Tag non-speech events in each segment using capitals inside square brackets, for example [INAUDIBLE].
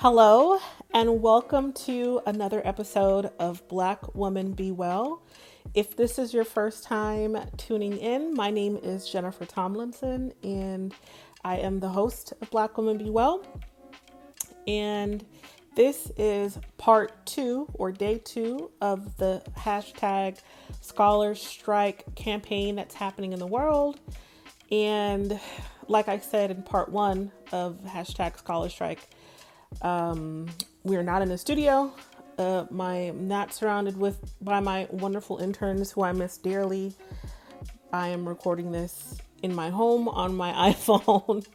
Hello, and welcome to another episode of Black Woman Be Well. If this is your first time tuning in, my name is Jennifer Tomlinson, and I am the host of Black Woman Be Well. And this is part two or day two of the hashtag Scholars Strike campaign that's happening in the world. And like I said in part one of hashtag Scholars Strike, um, we are not in the studio. Uh, my not surrounded with by my wonderful interns who I miss dearly. I am recording this in my home on my [LAUGHS] iPhone.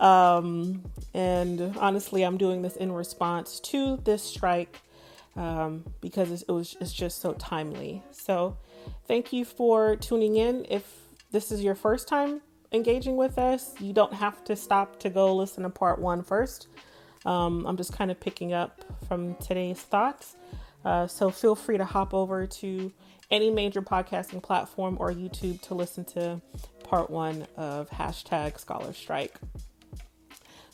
um, and honestly, I'm doing this in response to this strike um, because it was it's just so timely. So, thank you for tuning in. If this is your first time engaging with us, you don't have to stop to go listen to part one first. Um, I'm just kind of picking up from today's thoughts. Uh, so feel free to hop over to any major podcasting platform or YouTube to listen to part one of hashtag Scholar Strike.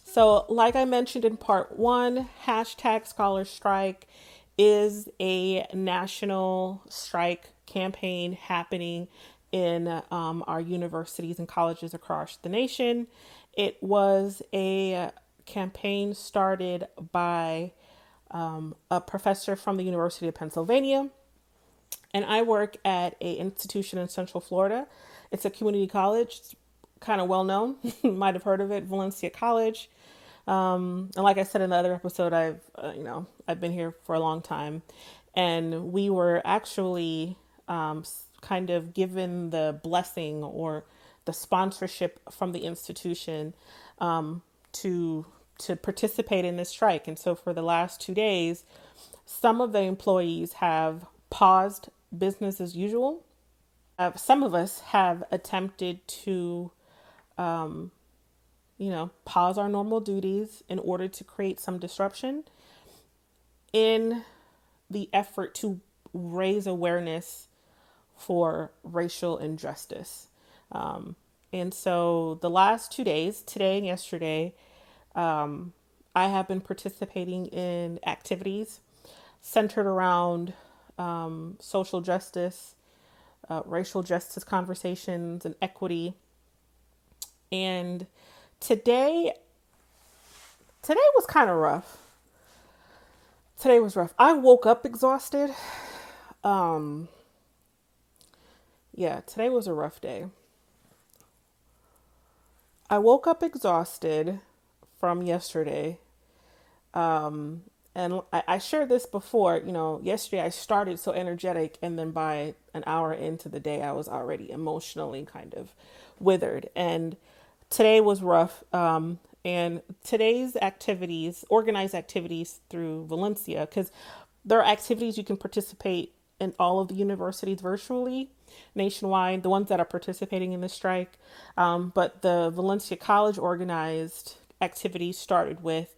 So, like I mentioned in part one, hashtag Scholar Strike is a national strike campaign happening in um, our universities and colleges across the nation. It was a campaign started by um, a professor from the University of Pennsylvania, and I work at a institution in Central Florida. It's a community college, kind of well known. [LAUGHS] Might have heard of it, Valencia College. Um, and like I said in the other episode, I've uh, you know I've been here for a long time, and we were actually um, kind of given the blessing or the sponsorship from the institution um, to to participate in this strike. And so for the last two days, some of the employees have paused business as usual. Uh, some of us have attempted to, um, you know, pause our normal duties in order to create some disruption in the effort to raise awareness for racial injustice. Um, and so the last two days, today and yesterday, um, I have been participating in activities centered around um, social justice, uh, racial justice conversations, and equity. And today, today was kind of rough. Today was rough. I woke up exhausted. Um, yeah, today was a rough day. I woke up exhausted from yesterday. Um, and I, I shared this before, you know, yesterday I started so energetic, and then by an hour into the day, I was already emotionally kind of withered. And today was rough. Um, and today's activities, organized activities through Valencia, because there are activities you can participate in all of the universities virtually nationwide, the ones that are participating in the strike. Um, but the Valencia College organized activities started with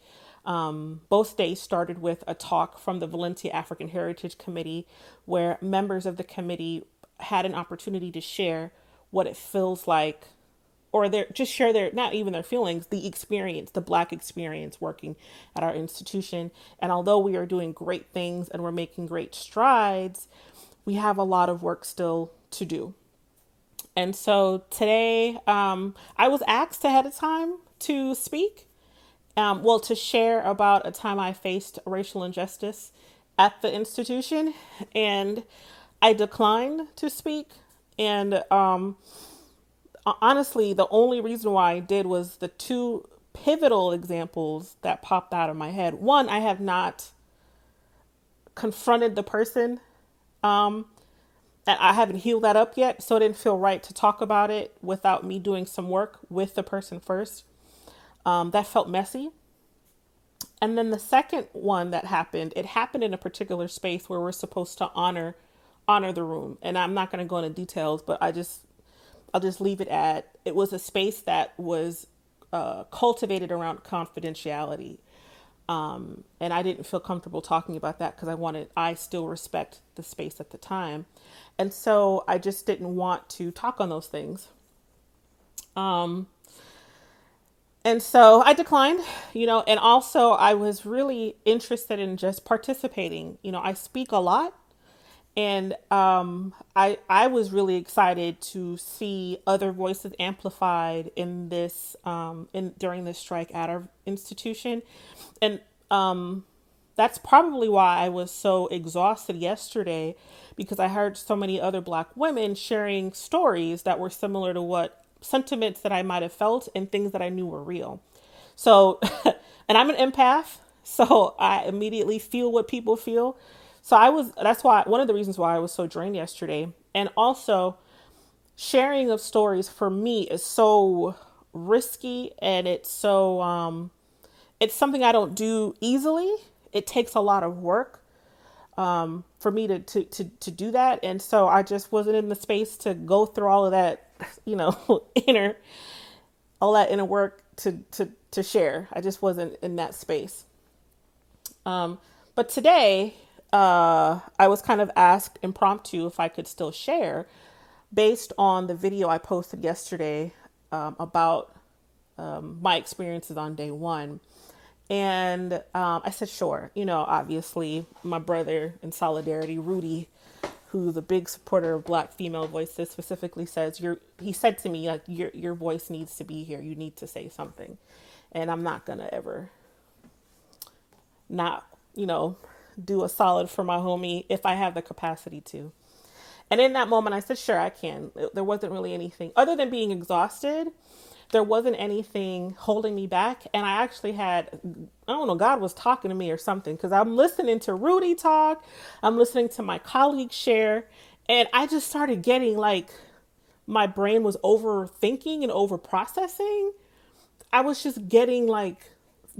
um, both days started with a talk from the Valencia African Heritage Committee, where members of the committee had an opportunity to share what it feels like, or their just share their not even their feelings, the experience, the Black experience working at our institution. And although we are doing great things and we're making great strides, we have a lot of work still to do. And so today, um, I was asked ahead of time to speak, um, well, to share about a time I faced racial injustice at the institution, and I declined to speak. And um, honestly, the only reason why I did was the two pivotal examples that popped out of my head. One, I have not confronted the person um, I haven't healed that up yet, so it didn't feel right to talk about it without me doing some work with the person first. Um, that felt messy. And then the second one that happened, it happened in a particular space where we're supposed to honor honor the room. And I'm not going to go into details, but I just I'll just leave it at it was a space that was uh, cultivated around confidentiality. Um, and I didn't feel comfortable talking about that because I wanted, I still respect the space at the time. And so I just didn't want to talk on those things. Um, and so I declined, you know, and also I was really interested in just participating. You know, I speak a lot and um, I I was really excited to see other voices amplified in this um, in during this strike at our institution, and um, that's probably why I was so exhausted yesterday because I heard so many other Black women sharing stories that were similar to what sentiments that I might have felt and things that I knew were real. So, [LAUGHS] and I'm an empath, so I immediately feel what people feel. So I was that's why one of the reasons why I was so drained yesterday. And also sharing of stories for me is so risky and it's so um it's something I don't do easily. It takes a lot of work um for me to to to, to do that and so I just wasn't in the space to go through all of that, [LAUGHS] you know, [LAUGHS] inner all that inner work to to to share. I just wasn't in that space. Um but today uh, I was kind of asked impromptu if I could still share based on the video I posted yesterday um, about um, my experiences on day one. And um, I said, sure. You know, obviously, my brother in solidarity, Rudy, who's a big supporter of Black female voices, specifically says, "Your." He said to me, like, "Your your voice needs to be here. You need to say something," and I'm not gonna ever not, you know, do a solid for my homie if I have the capacity to. And in that moment, I said, sure, I can. There wasn't really anything other than being exhausted. There wasn't anything holding me back. And I actually had, I don't know, God was talking to me or something because I'm listening to Rudy talk, I'm listening to my colleagues share, and I just started getting like my brain was overthinking and over processing. I was just getting like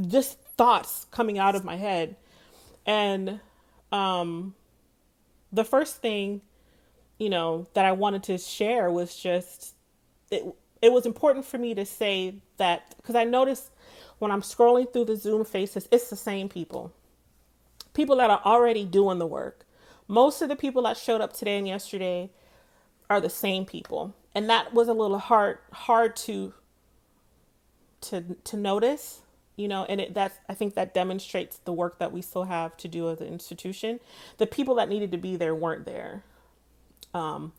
just thoughts coming out of my head and um, the first thing, you know, that I wanted to share was just it. It was important for me to say that because I noticed when I'm scrolling through the Zoom faces, it's the same people, people that are already doing the work. Most of the people that showed up today and yesterday are the same people, and that was a little hard hard to to to notice you know and it that's i think that demonstrates the work that we still have to do as an institution. The people that needed to be there weren't there. Um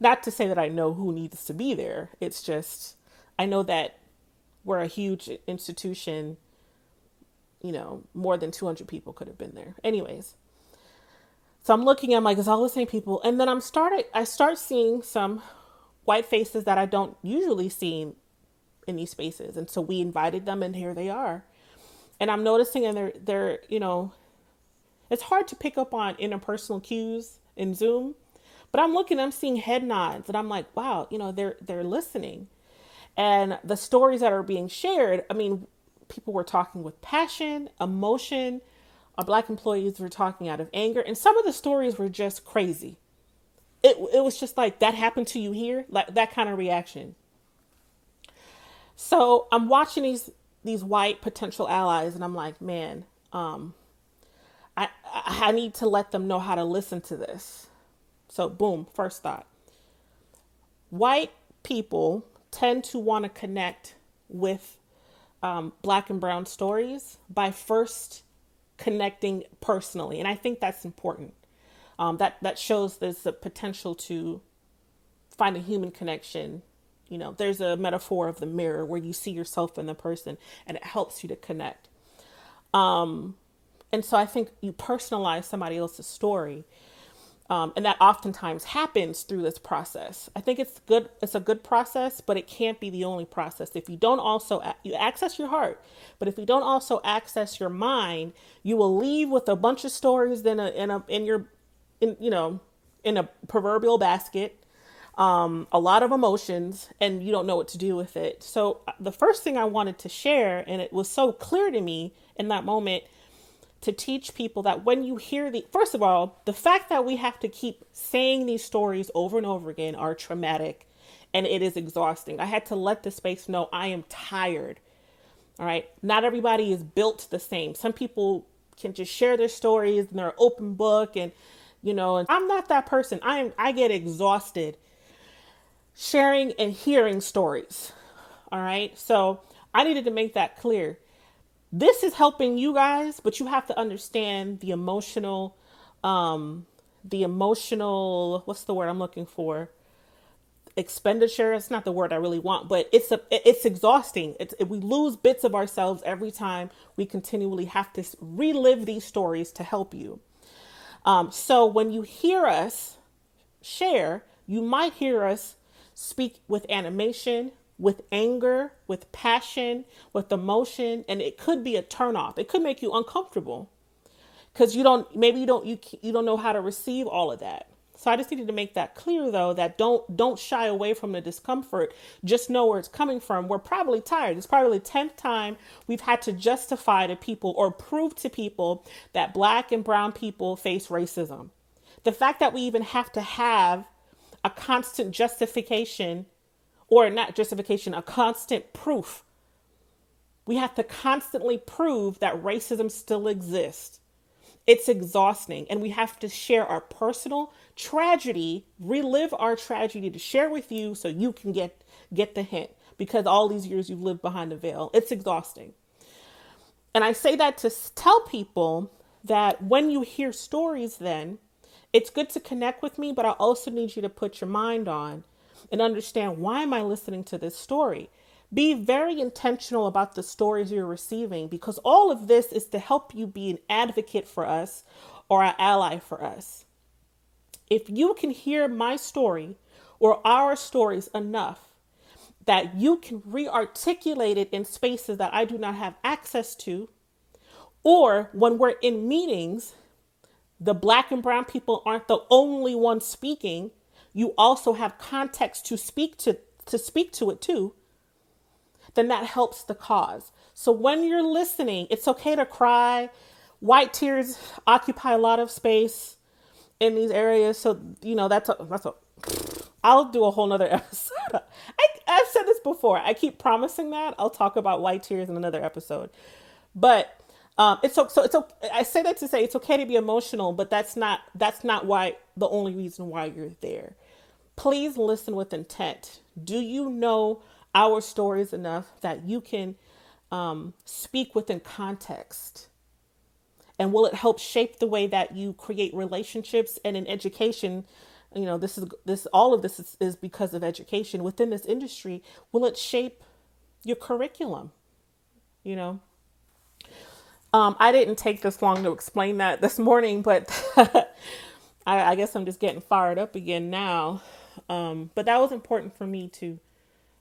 not to say that i know who needs to be there it's just i know that we're a huge institution you know more than 200 people could have been there anyways so i'm looking i'm like it's all the same people and then i'm started i start seeing some white faces that i don't usually see in these spaces. And so we invited them and here they are. And I'm noticing and they're they're, you know, it's hard to pick up on interpersonal cues in Zoom, but I'm looking, I'm seeing head nods and I'm like, wow, you know, they're they're listening. And the stories that are being shared, I mean, people were talking with passion, emotion. Our black employees were talking out of anger, and some of the stories were just crazy. It, it was just like that happened to you here, like that kind of reaction. So I'm watching these these white potential allies, and I'm like, man, um, I I need to let them know how to listen to this. So boom, first thought. White people tend to want to connect with um, black and brown stories by first connecting personally, and I think that's important. Um, that that shows there's a potential to find a human connection you know, there's a metaphor of the mirror where you see yourself in the person and it helps you to connect. Um, and so I think you personalize somebody else's story. Um, and that oftentimes happens through this process. I think it's good. It's a good process, but it can't be the only process. If you don't also you access your heart, but if you don't also access your mind, you will leave with a bunch of stories in a in a in your in you know in a proverbial basket um, a lot of emotions, and you don't know what to do with it. So, uh, the first thing I wanted to share, and it was so clear to me in that moment, to teach people that when you hear the first of all, the fact that we have to keep saying these stories over and over again are traumatic and it is exhausting. I had to let the space know I am tired. All right. Not everybody is built the same. Some people can just share their stories and they're open book and you know, and I'm not that person. I am I get exhausted sharing and hearing stories. All right. So I needed to make that clear. This is helping you guys, but you have to understand the emotional, um, the emotional, what's the word I'm looking for? expenditure it's not the word i really want but it's a it's exhausting it's we lose bits of ourselves every time we continually have to relive these stories to help you um, so when you hear us share you might hear us speak with animation with anger with passion with emotion and it could be a turnoff it could make you uncomfortable because you don't maybe you don't you, you don't know how to receive all of that so I just needed to make that clear though that don't don't shy away from the discomfort. Just know where it's coming from. We're probably tired. It's probably the 10th time we've had to justify to people or prove to people that black and brown people face racism. The fact that we even have to have a constant justification or not justification, a constant proof. We have to constantly prove that racism still exists. It's exhausting, and we have to share our personal tragedy, relive our tragedy to share with you so you can get get the hint because all these years you've lived behind the veil. It's exhausting. And I say that to tell people that when you hear stories then it's good to connect with me, but I also need you to put your mind on and understand why am I listening to this story? Be very intentional about the stories you're receiving because all of this is to help you be an advocate for us or an ally for us. If you can hear my story or our stories enough that you can re articulate it in spaces that I do not have access to, or when we're in meetings, the black and brown people aren't the only ones speaking. You also have context to speak to to speak to it too. Then that helps the cause. So when you're listening, it's okay to cry. White tears occupy a lot of space in these areas. So you know that's a that's a. I'll do a whole nother [LAUGHS] episode. I, I've said this before. I keep promising that I'll talk about white tears in another episode, but um, it's so so it's I say that to say it's okay to be emotional, but that's not that's not why the only reason why you're there. Please listen with intent. Do you know our stories enough that you can um, speak within context? and will it help shape the way that you create relationships and in education? You know this is this all of this is, is because of education. Within this industry will it shape your curriculum? You know? Um, i didn't take this long to explain that this morning but [LAUGHS] I, I, guess i'm just getting fired up again now um, but that was important for me to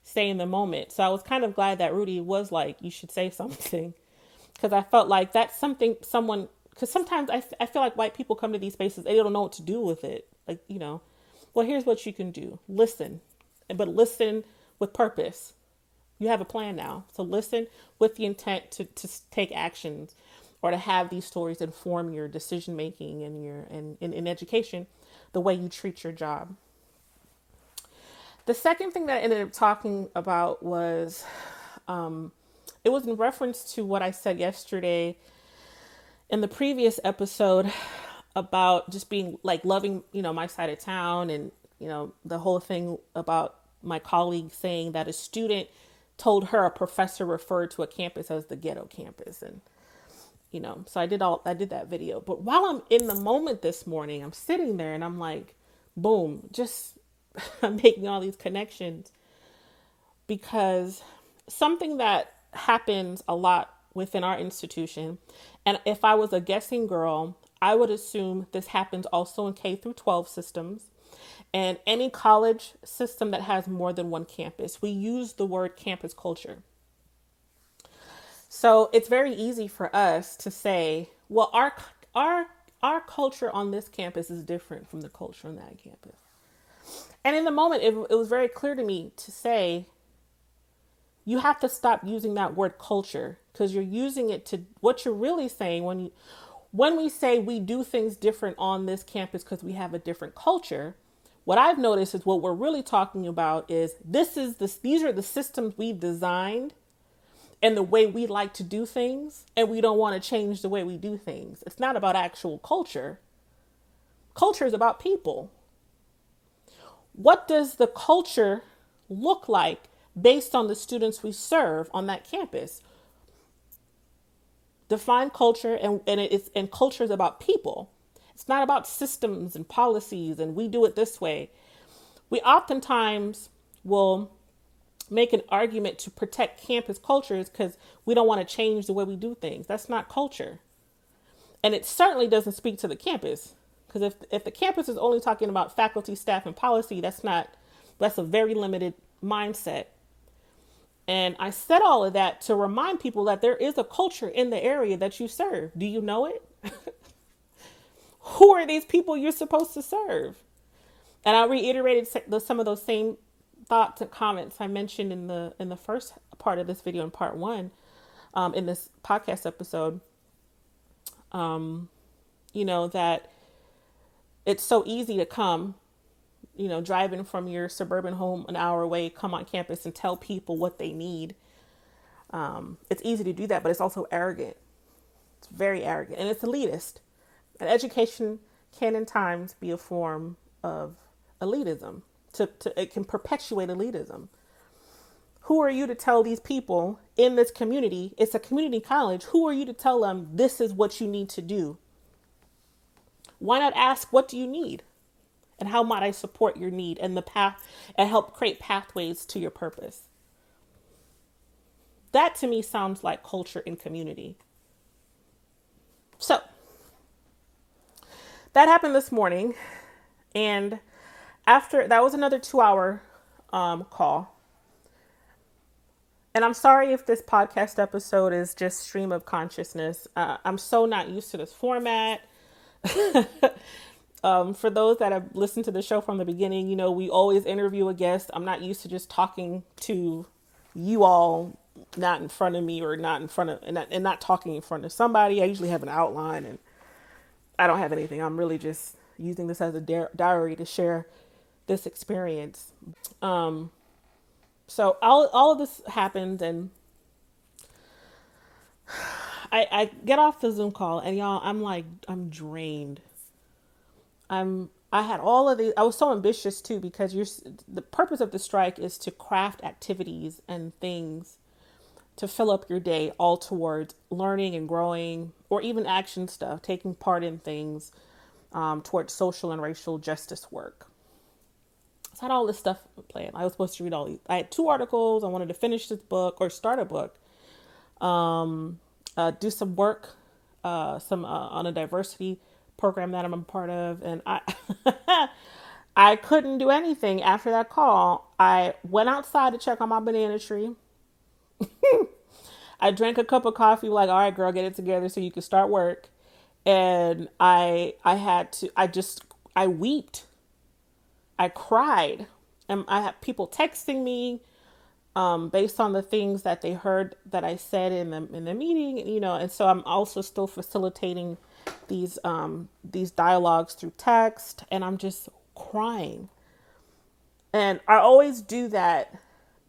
stay in the moment. So i was kind of glad that rudy was like you should say [LAUGHS] something. Because I felt like that's something someone because sometimes I, I feel like white people come to these spaces they don't know what to do with it. Like you know well here's what you can do. Listen. But listen with purpose. You have a plan now. So listen with the intent to, to take actions or to have these stories inform your decision making and your and in, in education the way you treat your job the second thing that I ended up talking about was um, it was in reference to what I said yesterday in the previous episode about just being like loving, you know, my side of town and, you know, the whole thing about my colleague saying that a student told her a professor referred to a campus as the ghetto campus and you know so i did all i did that video. But while i'm in the moment this morning i'm sitting there and i'm like boom just i'm [LAUGHS] making all these connections because something that happens a lot within our institution. And if I was a guessing girl, I would assume this happens also in K through 12 systems and any college system that has more than one campus. We use the word campus culture. So it's very easy for us to say, well, our our our culture on this campus is different from the culture on that campus. And in the moment, it, it was very clear to me to say, you have to stop using that word culture because you're using it to what you're really saying when you when we say we do things different on this campus because we have a different culture what i've noticed is what we're really talking about is this is this these are the systems we've designed and the way we like to do things and we don't want to change the way we do things. It's not about actual culture. Culture is about people what does the culture look like based on the students we serve on that campus. Define culture and, and it's and culture is about people. It's not about systems and policies and we do it this way. We oftentimes will make an argument to protect campus cultures because we don't want to change the way we do things. That's not culture. And it certainly doesn't speak to the campus. Because if, if the campus is only talking about faculty, staff, and policy, that's not, that's a very limited mindset. And I said all of that to remind people that there is a culture in the area that you serve. Do you know it? [LAUGHS] Who are these people you're supposed to serve? And I reiterated some of those same thoughts and comments I mentioned in the in the first part of this video in part one, um, in this podcast episode. Um, you know that it's so easy to come, you know, driving from your suburban home an hour away, come on campus and tell people what they need. Um, it's easy to do that, but it's also arrogant. It's very arrogant and it's elitist. And education can, in times, be a form of elitism to, to it can perpetuate elitism. Who are you to tell these people in this community? It's a community college. Who are you to tell them this is what you need to do? Why not ask what do you need? And how might I support your need and the path and help create pathways to your purpose? That to me sounds like culture and community. So that happened this morning and after that was another two hour um, call. And I'm sorry if this podcast episode is just stream of consciousness. Uh, I'm so not used to this format. [LAUGHS] um, for those that have listened to the show from the beginning, you know, we always interview a guest. I'm not used to just talking to you all, not in front of me or not in front of, and not, and not talking in front of somebody. I usually have an outline and I don't have anything. I'm really just using this as a diary to share this experience. Um, so all all of this happened, and I I get off the Zoom call, and y'all, I'm like I'm drained. I'm I had all of these. I was so ambitious too because you're the purpose of the strike is to craft activities and things to fill up your day all towards learning and growing or even action stuff taking part in things um, towards social and racial justice work I had all this stuff planned. I was supposed to read all these. I had two articles. I wanted to finish this book or start a book, um, uh, do some work, uh, some uh, on a diversity program that I'm a part of, and I [LAUGHS] I couldn't do anything after that call. I went outside to check on my banana tree. [LAUGHS] I drank a cup of coffee, like, all right, girl, get it together so you can start work. And I I had to I just I wept I cried. And I had people texting me um, based on the things that they heard that I said in the in the meeting, you know, and so I'm also still facilitating these um, these dialogues through text, and I'm just crying. And I always do that,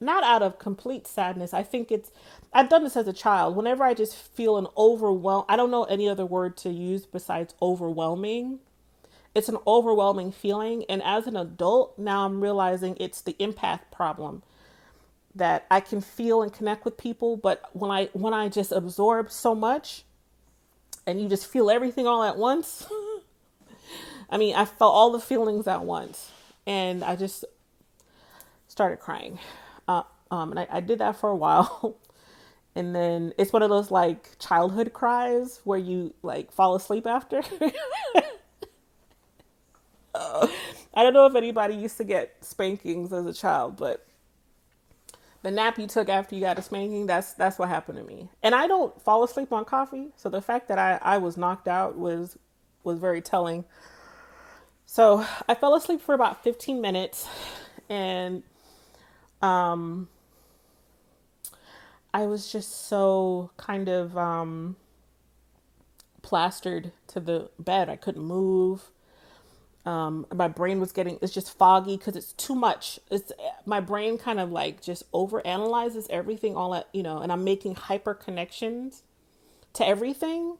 not out of complete sadness. I think it's I've done this as a child. Whenever I just feel an overwhelm, I don't know any other word to use besides overwhelming it's an overwhelming feeling. And as an adult, now I'm realizing it's the empath problem that I can feel and connect with people, but when I when I just absorb so much and you just feel everything all at once. [LAUGHS] I mean, I felt all the feelings at once and I just started crying. Uh, um, and I, I did that for a while. [LAUGHS] and then it's one of those like childhood cries where you like fall asleep after. [LAUGHS] I don't know if anybody used to get spankings as a child, but the nap you took after you got a spanking, that's that's what happened to me. And I don't fall asleep on coffee, so the fact that I, I was knocked out was was very telling. So I fell asleep for about 15 minutes and um I was just so kind of um plastered to the bed. I couldn't move. Um, my brain was getting it's just foggy because it's too much. It's my brain kind of like just over analyzes everything all at you know, and I'm making hyper connections to everything.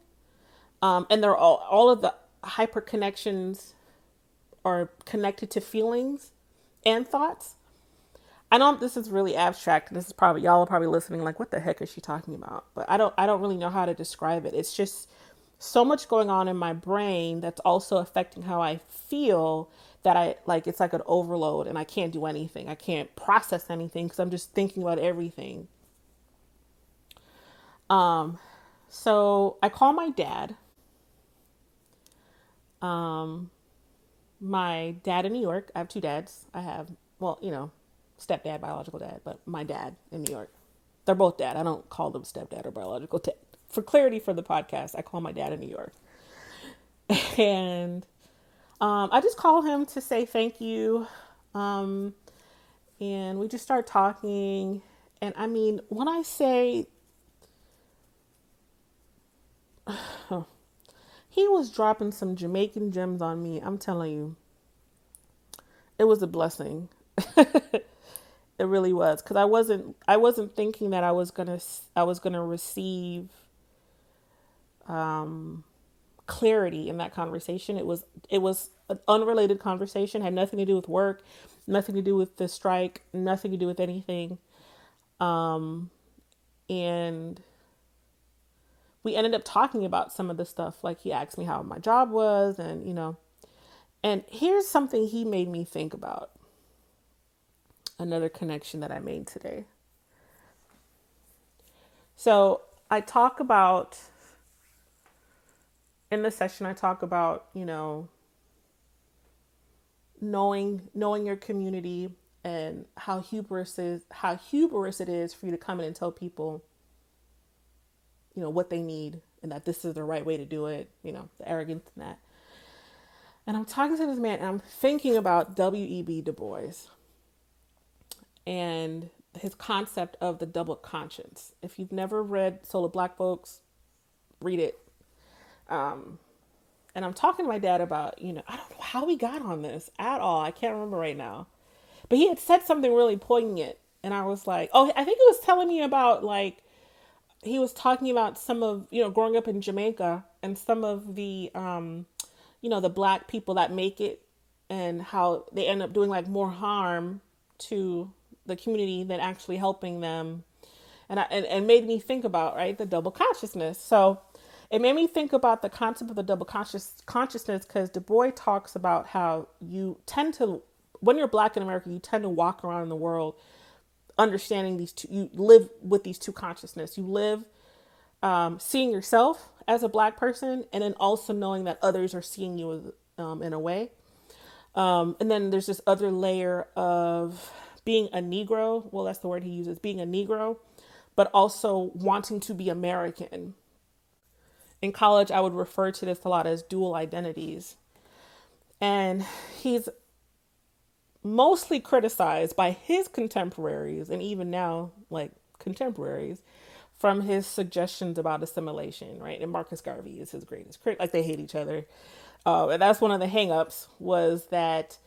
Um, and they're all all of the hyper connections are connected to feelings and thoughts. I know this is really abstract. This is probably y'all are probably listening like what the heck is she talking about? But I don't I don't really know how to describe it. It's just so much going on in my brain that's also affecting how I feel that I like it's like an overload and I can't do anything. I can't process anything cuz I'm just thinking about everything. Um so I call my dad. Um my dad in New York. I have two dads. I have well, you know, stepdad, biological dad, but my dad in New York. They're both dad. I don't call them stepdad or biological dad. For clarity for the podcast, I call my dad in New York. [LAUGHS] And um, I just call him to say thank you. Um, and we just start talking. And I mean, when I say [SIGHS] he was dropping some Jamaican gems on me, I'm telling you, it was a blessing. [LAUGHS] it really was because I wasn't I wasn't thinking that I was gonna I was gonna receive um, clarity in that conversation. It was it was an unrelated conversation, had nothing to do with work, nothing to do with the strike, nothing to do with anything. Um, and we ended up talking about some of the stuff. Like he asked me how my job was, and you know, and here's something he made me think about another connection that I made today. So I talk about in the session I talk about, you know, knowing knowing your community and how hubris is how hubris it is for you to come in and tell people, you know, what they need and that this is the right way to do it, you know, the arrogance and that. And I'm talking to this man and I'm thinking about W.E.B. Du Bois and his concept of the double conscience. If you've never read Soul of Black Folks, read it. Um, and I'm talking to my dad about, you know, I don't know how we got on this at all. I can't remember right now. But he had said something really poignant. And I was like, oh, I think he was telling me about, like, he was talking about some of, you know, growing up in Jamaica and some of the, um, you know, the black people that make it and how they end up doing, like, more harm to the community than actually helping them and, I, and and made me think about right the double consciousness so it made me think about the concept of the double conscious consciousness because Du Bois talks about how you tend to when you're black in America you tend to walk around in the world understanding these two you live with these two consciousness you live um, seeing yourself as a black person and then also knowing that others are seeing you um, in a way um, and then there's this other layer of being a Negro. Well, that's the word he uses being a Negro, but also wanting to be American. In college, I would refer to this a lot as dual identities. And he's mostly criticized by his contemporaries, and even now, like contemporaries, from his suggestions about assimilation, right? And Marcus Garvey is his greatest critic. Like they hate each other. Uh, and that's one of the hangups was that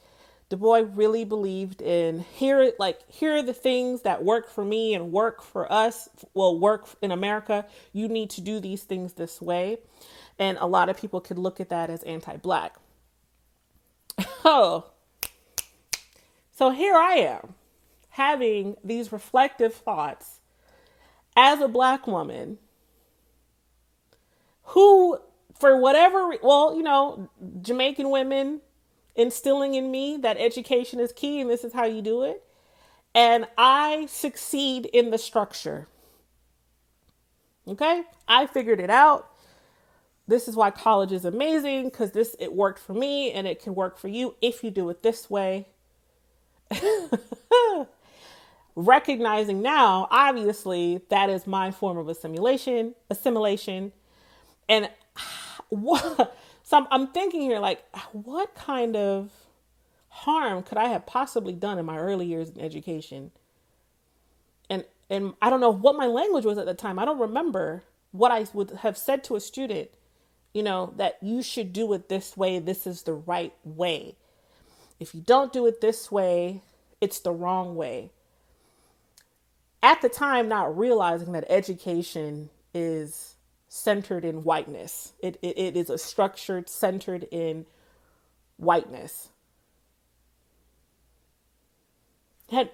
Du Bois really believed in here, like, here are the things that work for me and work for us, will work in America. You need to do these things this way. And a lot of people could look at that as anti black. [LAUGHS] Oh, so here I am having these reflective thoughts as a black woman who, for whatever, well, you know, Jamaican women instilling in me that education is key and this is how you do it. And I succeed in the structure. Okay? I figured it out. This is why college is amazing because this it worked for me and it can work for you if you do it this way. [LAUGHS] Recognizing now, obviously, that is my form of assimilation, assimilation. And [SIGHS] what so I'm, I'm thinking here, like, what kind of harm could I have possibly done in my early years in education? And and I don't know what my language was at the time. I don't remember what I would have said to a student, you know, that you should do it this way. This is the right way. If you don't do it this way, it's the wrong way. At the time, not realizing that education is centered in whiteness. It, it, it is a structured centered in whiteness. Had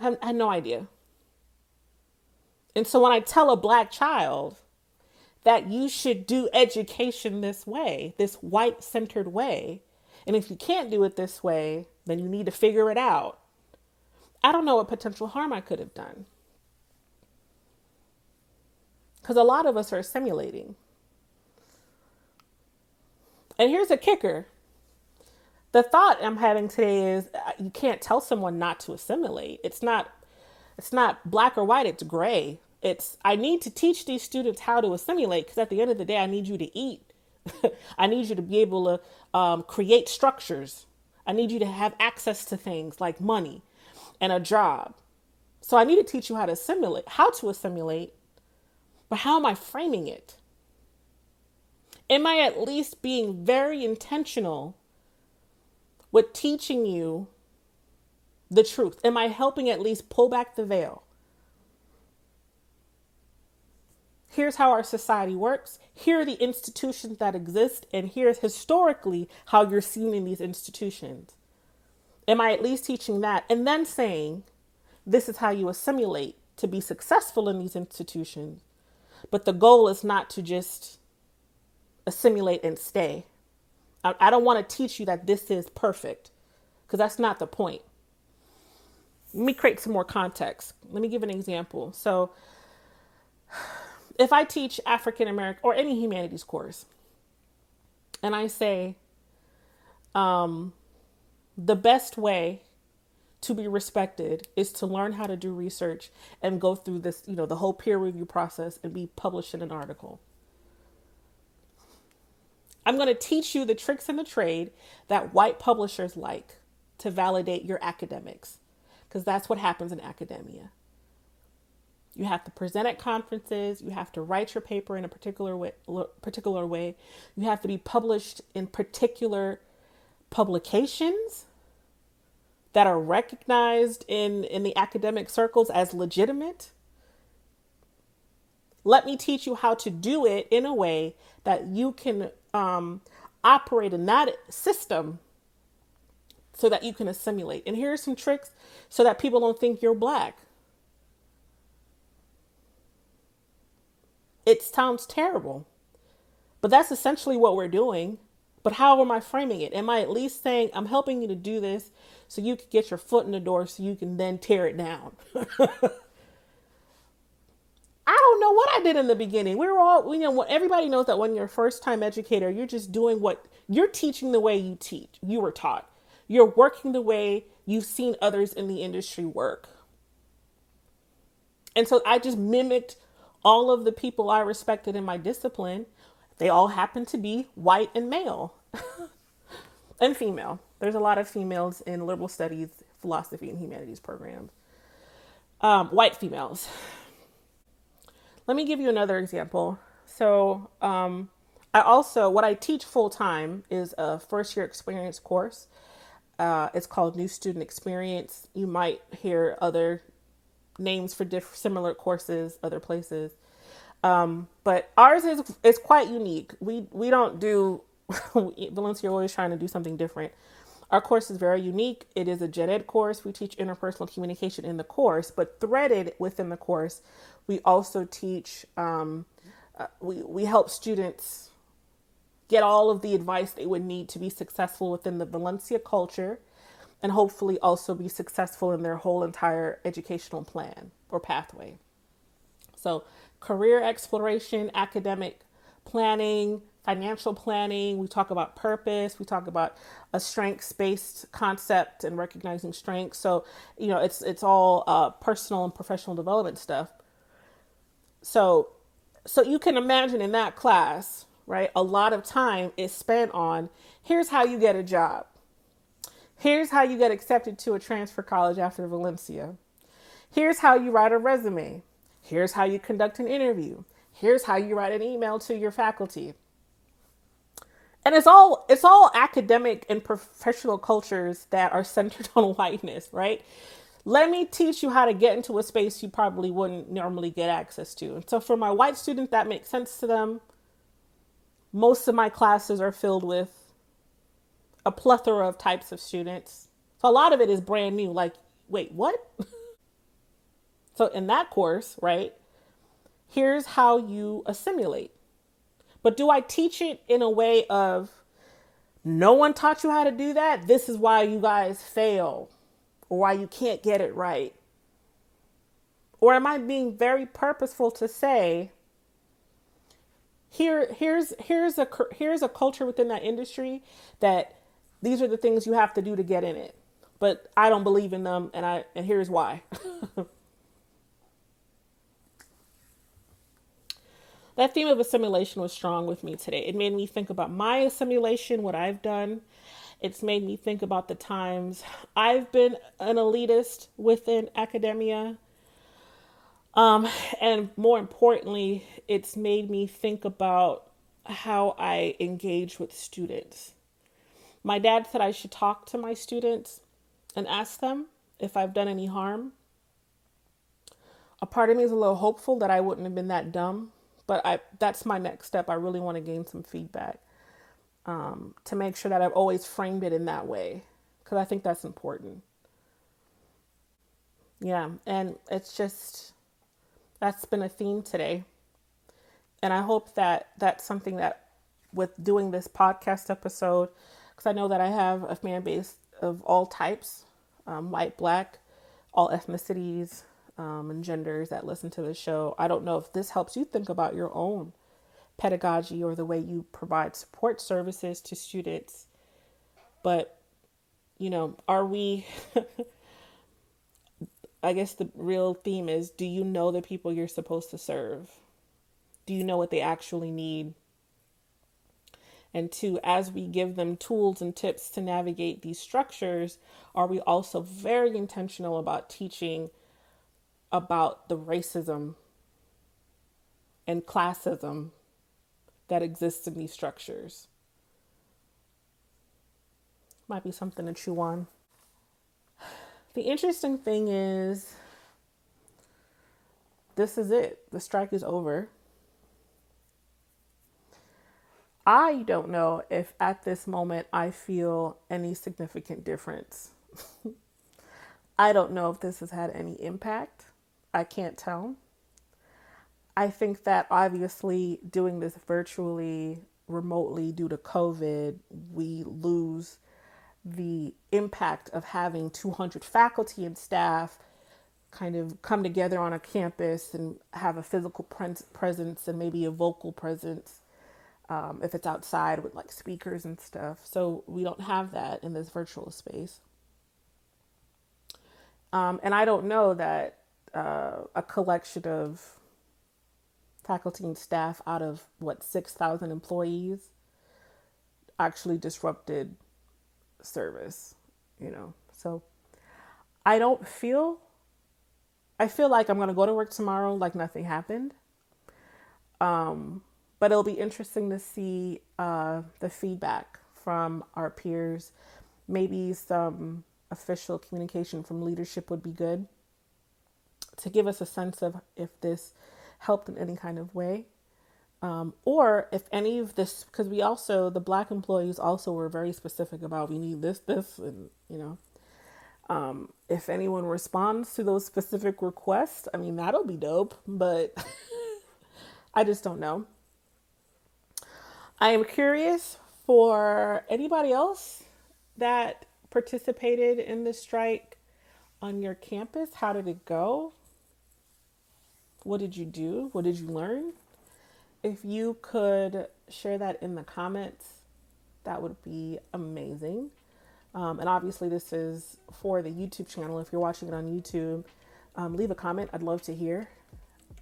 had, had no idea. And so when I tell a black child that you should do education this way, this white centered way, and if you can't do it this way, then you need to figure it out. I don't know what potential harm I could have done. Because a lot of us are assimilating. And here's a kicker the thought I'm having today is uh, you can't tell someone not to assimilate. It's not it's not black or white, it's gray. It's I need to teach these students how to assimilate because at the end of the day I need you to eat. [LAUGHS] I need you to be able to um, create structures. I need you to have access to things like money and a job. So I need to teach you how to assimilate, how to assimilate, but how am I framing it? Am I at least being very intentional with teaching you the truth? Am I helping at least pull back the veil? Here's how our society works. Here are the institutions that exist, and here's historically how you're seen in these institutions. Am I at least teaching that? And then saying, this is how you assimilate to be successful in these institutions. But the goal is not to just assimilate and stay. I, I don't want to teach you that this is perfect because that's not the point. Let me create some more context. Let me give an example. So, if I teach African American or any humanities course, and I say, um, the best way to be respected is to learn how to do research and go through this, you know, the whole peer review process and be published in an article. I'm going to teach you the tricks in the trade that white publishers like to validate your academics, because that's what happens in academia. You have to present at conferences. You have to write your paper in a particular way. Particular way. You have to be published in particular publications that are recognized in in the academic circles as legitimate. Let me teach you how to do it in a way that you can um, operate in that system so that you can assimilate. And here are some tricks so that people don't think you're black. It sounds terrible, but that's essentially what we're doing. But how am I framing it? Am I at least saying, I'm helping you to do this so you can get your foot in the door so you can then tear it down? [LAUGHS] I don't know what I did in the beginning. We were all, you know, everybody knows that when you're a first time educator, you're just doing what you're teaching the way you teach, you were taught. You're working the way you've seen others in the industry work. And so I just mimicked all of the people I respected in my discipline. They all happened to be white and male [LAUGHS] and female. There's a lot of females in liberal studies, philosophy, and humanities programs. Um, white females. Let me give you another example. So, um, I also, what I teach full time is a first year experience course. Uh, it's called New Student Experience. You might hear other names for different similar courses other places. Um, but ours is is quite unique. We we don't do [LAUGHS] Valencia always trying to do something different. Our course is very unique. It is a gen ed course. We teach interpersonal communication in the course, but threaded within the course, we also teach, um, uh, we, we help students get all of the advice they would need to be successful within the Valencia culture and hopefully also be successful in their whole entire educational plan or pathway. So, career exploration, academic planning, financial planning, we talk about purpose, we talk about a strengths based concept and recognizing strengths. So, you know, it's it's all uh, personal and professional development stuff. So, so you can imagine in that class, right? A lot of time is spent on here's how you get a job. Here's how you get accepted to a transfer college after Valencia. Here's how you write a resume. Here's how you conduct an interview. Here's how you write an email to your faculty and it's all it's all academic and professional cultures that are centered [LAUGHS] on whiteness right? Let me teach you how to get into a space you probably wouldn't normally get access to. And so for my white students that makes sense to them. Most of my classes are filled with a plethora of types of students. So a lot of it is brand new like wait what? [LAUGHS] So in that course, right, here's how you assimilate. But do I teach it in a way of no one taught you how to do that? This is why you guys fail or why you can't get it right? Or am I being very purposeful to say, here here's here's a here's a culture within that industry that these are the things you have to do to get in it but i don't believe in them and i and here's why [LAUGHS] that theme of assimilation was strong with me today it made me think about my assimilation what i've done it's made me think about the times i've been an elitist within academia um, and more importantly, it's made me think about how I engage with students. My dad said I should talk to my students and ask them if I've done any harm. A part of me is a little hopeful that I wouldn't have been that dumb, but I that's my next step. I really want to gain some feedback um, to make sure that I've always framed it in that way because I think that's important. Yeah, and it's just that's been a theme today. And I hope that that's something that with doing this podcast episode, because I know that I have a fan base of all types um, white, black, all ethnicities, um, and genders that listen to the show. I don't know if this helps you think about your own pedagogy or the way you provide support services to students. But, you know, are we [LAUGHS] I guess the real theme is do you know the people you're supposed to serve? Do you know what they actually need? And two, as we give them tools and tips to navigate these structures, are we also very intentional about teaching about the racism and classism that exists in these structures? Might be something to chew on. The interesting thing is, this is it. The strike is over. I don't know if at this moment I feel any significant difference. [LAUGHS] I don't know if this has had any impact. I can't tell. I think that obviously doing this virtually, remotely due to COVID, we lose the impact of having 200 faculty and staff kind of come together on a campus and have a physical presence and maybe a vocal presence um, if it's outside with like speakers and stuff. So we don't have that in this virtual space. Um, and I don't know that uh, a collection of faculty and staff out of what 6,000 employees actually disrupted service, you know. So I don't feel I feel like I'm going to go to work tomorrow like nothing happened. Um, but it'll be interesting to see uh, the feedback from our peers. Maybe some official communication from leadership would be good to give us a sense of if this helped in any kind of way. Um, or if any of this, because we also, the black employees also were very specific about we need this, this, and you know, um, if anyone responds to those specific requests, I mean, that'll be dope, but [LAUGHS] I just don't know. I am curious for anybody else that participated in the strike on your campus. How did it go? What did you do? What did you learn? if you could share that in the comments, that would be amazing. Um, and obviously, this is for the YouTube channel. If you're watching it on YouTube, um, leave a comment. I'd love to hear.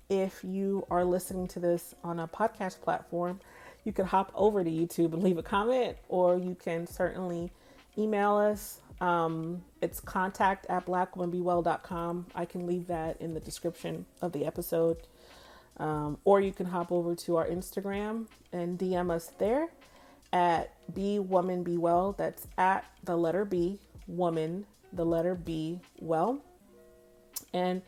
If you are listening to this on a podcast platform, you can hop over to YouTube and leave a comment, or you can certainly email us. Um, it's contact at blackwomanbewell.com. I can leave that in the description of the episode. Um, or you can hop over to our Instagram and DM us there at Be Woman Be Well. That's at the letter B, woman, the letter B, well. And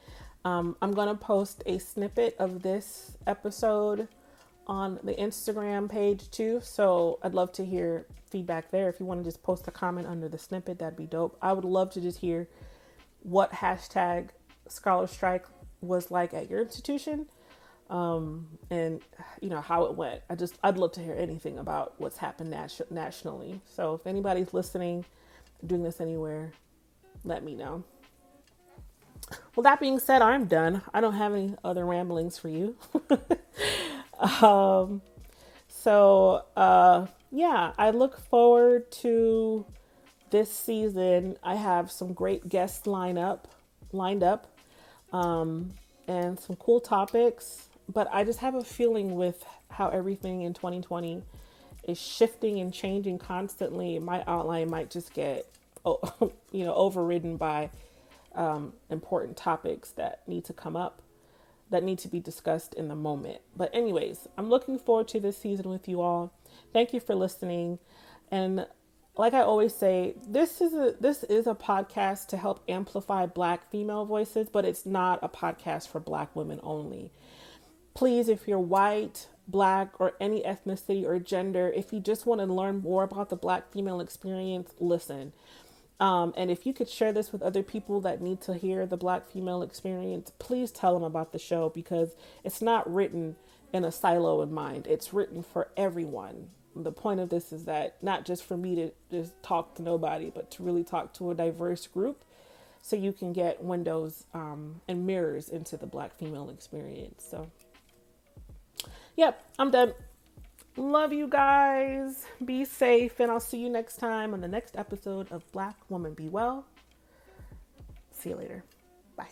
um, I'm going to post a snippet of this episode on the Instagram page too. So I'd love to hear feedback there. If you want to just post a comment under the snippet, that'd be dope. I would love to just hear what hashtag Scholar Strike was like at your institution um, and you know how it went. I just I'd love to hear anything about what's happened nat- nationally. So if anybody's listening, doing this anywhere, let me know. Well, that being said, I'm done. I don't have any other ramblings for you. [LAUGHS] um, so uh, yeah, I look forward to this season. I have some great guests lined up, lined up, um, and some cool topics but I just have a feeling with how everything in 2020 is shifting and changing constantly. My outline might just get, [LAUGHS] you know, overridden by um, important topics that need to come up, that need to be discussed in the moment. But, anyways, I'm looking forward to this season with you all. Thank you for listening. And like I always say, this is a this is a podcast to help amplify black female voices, but it's not a podcast for black women only please, if you're white, black, or any ethnicity or gender, if you just want to learn more about the black female experience, listen. Um, and if you could share this with other people that need to hear the black female experience, please tell them about the show because it's not written in a silo in mind. It's written for everyone. The point of this is that not just for me to just talk to nobody, but to really talk to a diverse group so you can get windows um, and mirrors into the black female experience. So yep, I'm done. Love you guys. Be safe, and I'll see you next time on the next episode of Black Woman Be Well. See you later. Bye.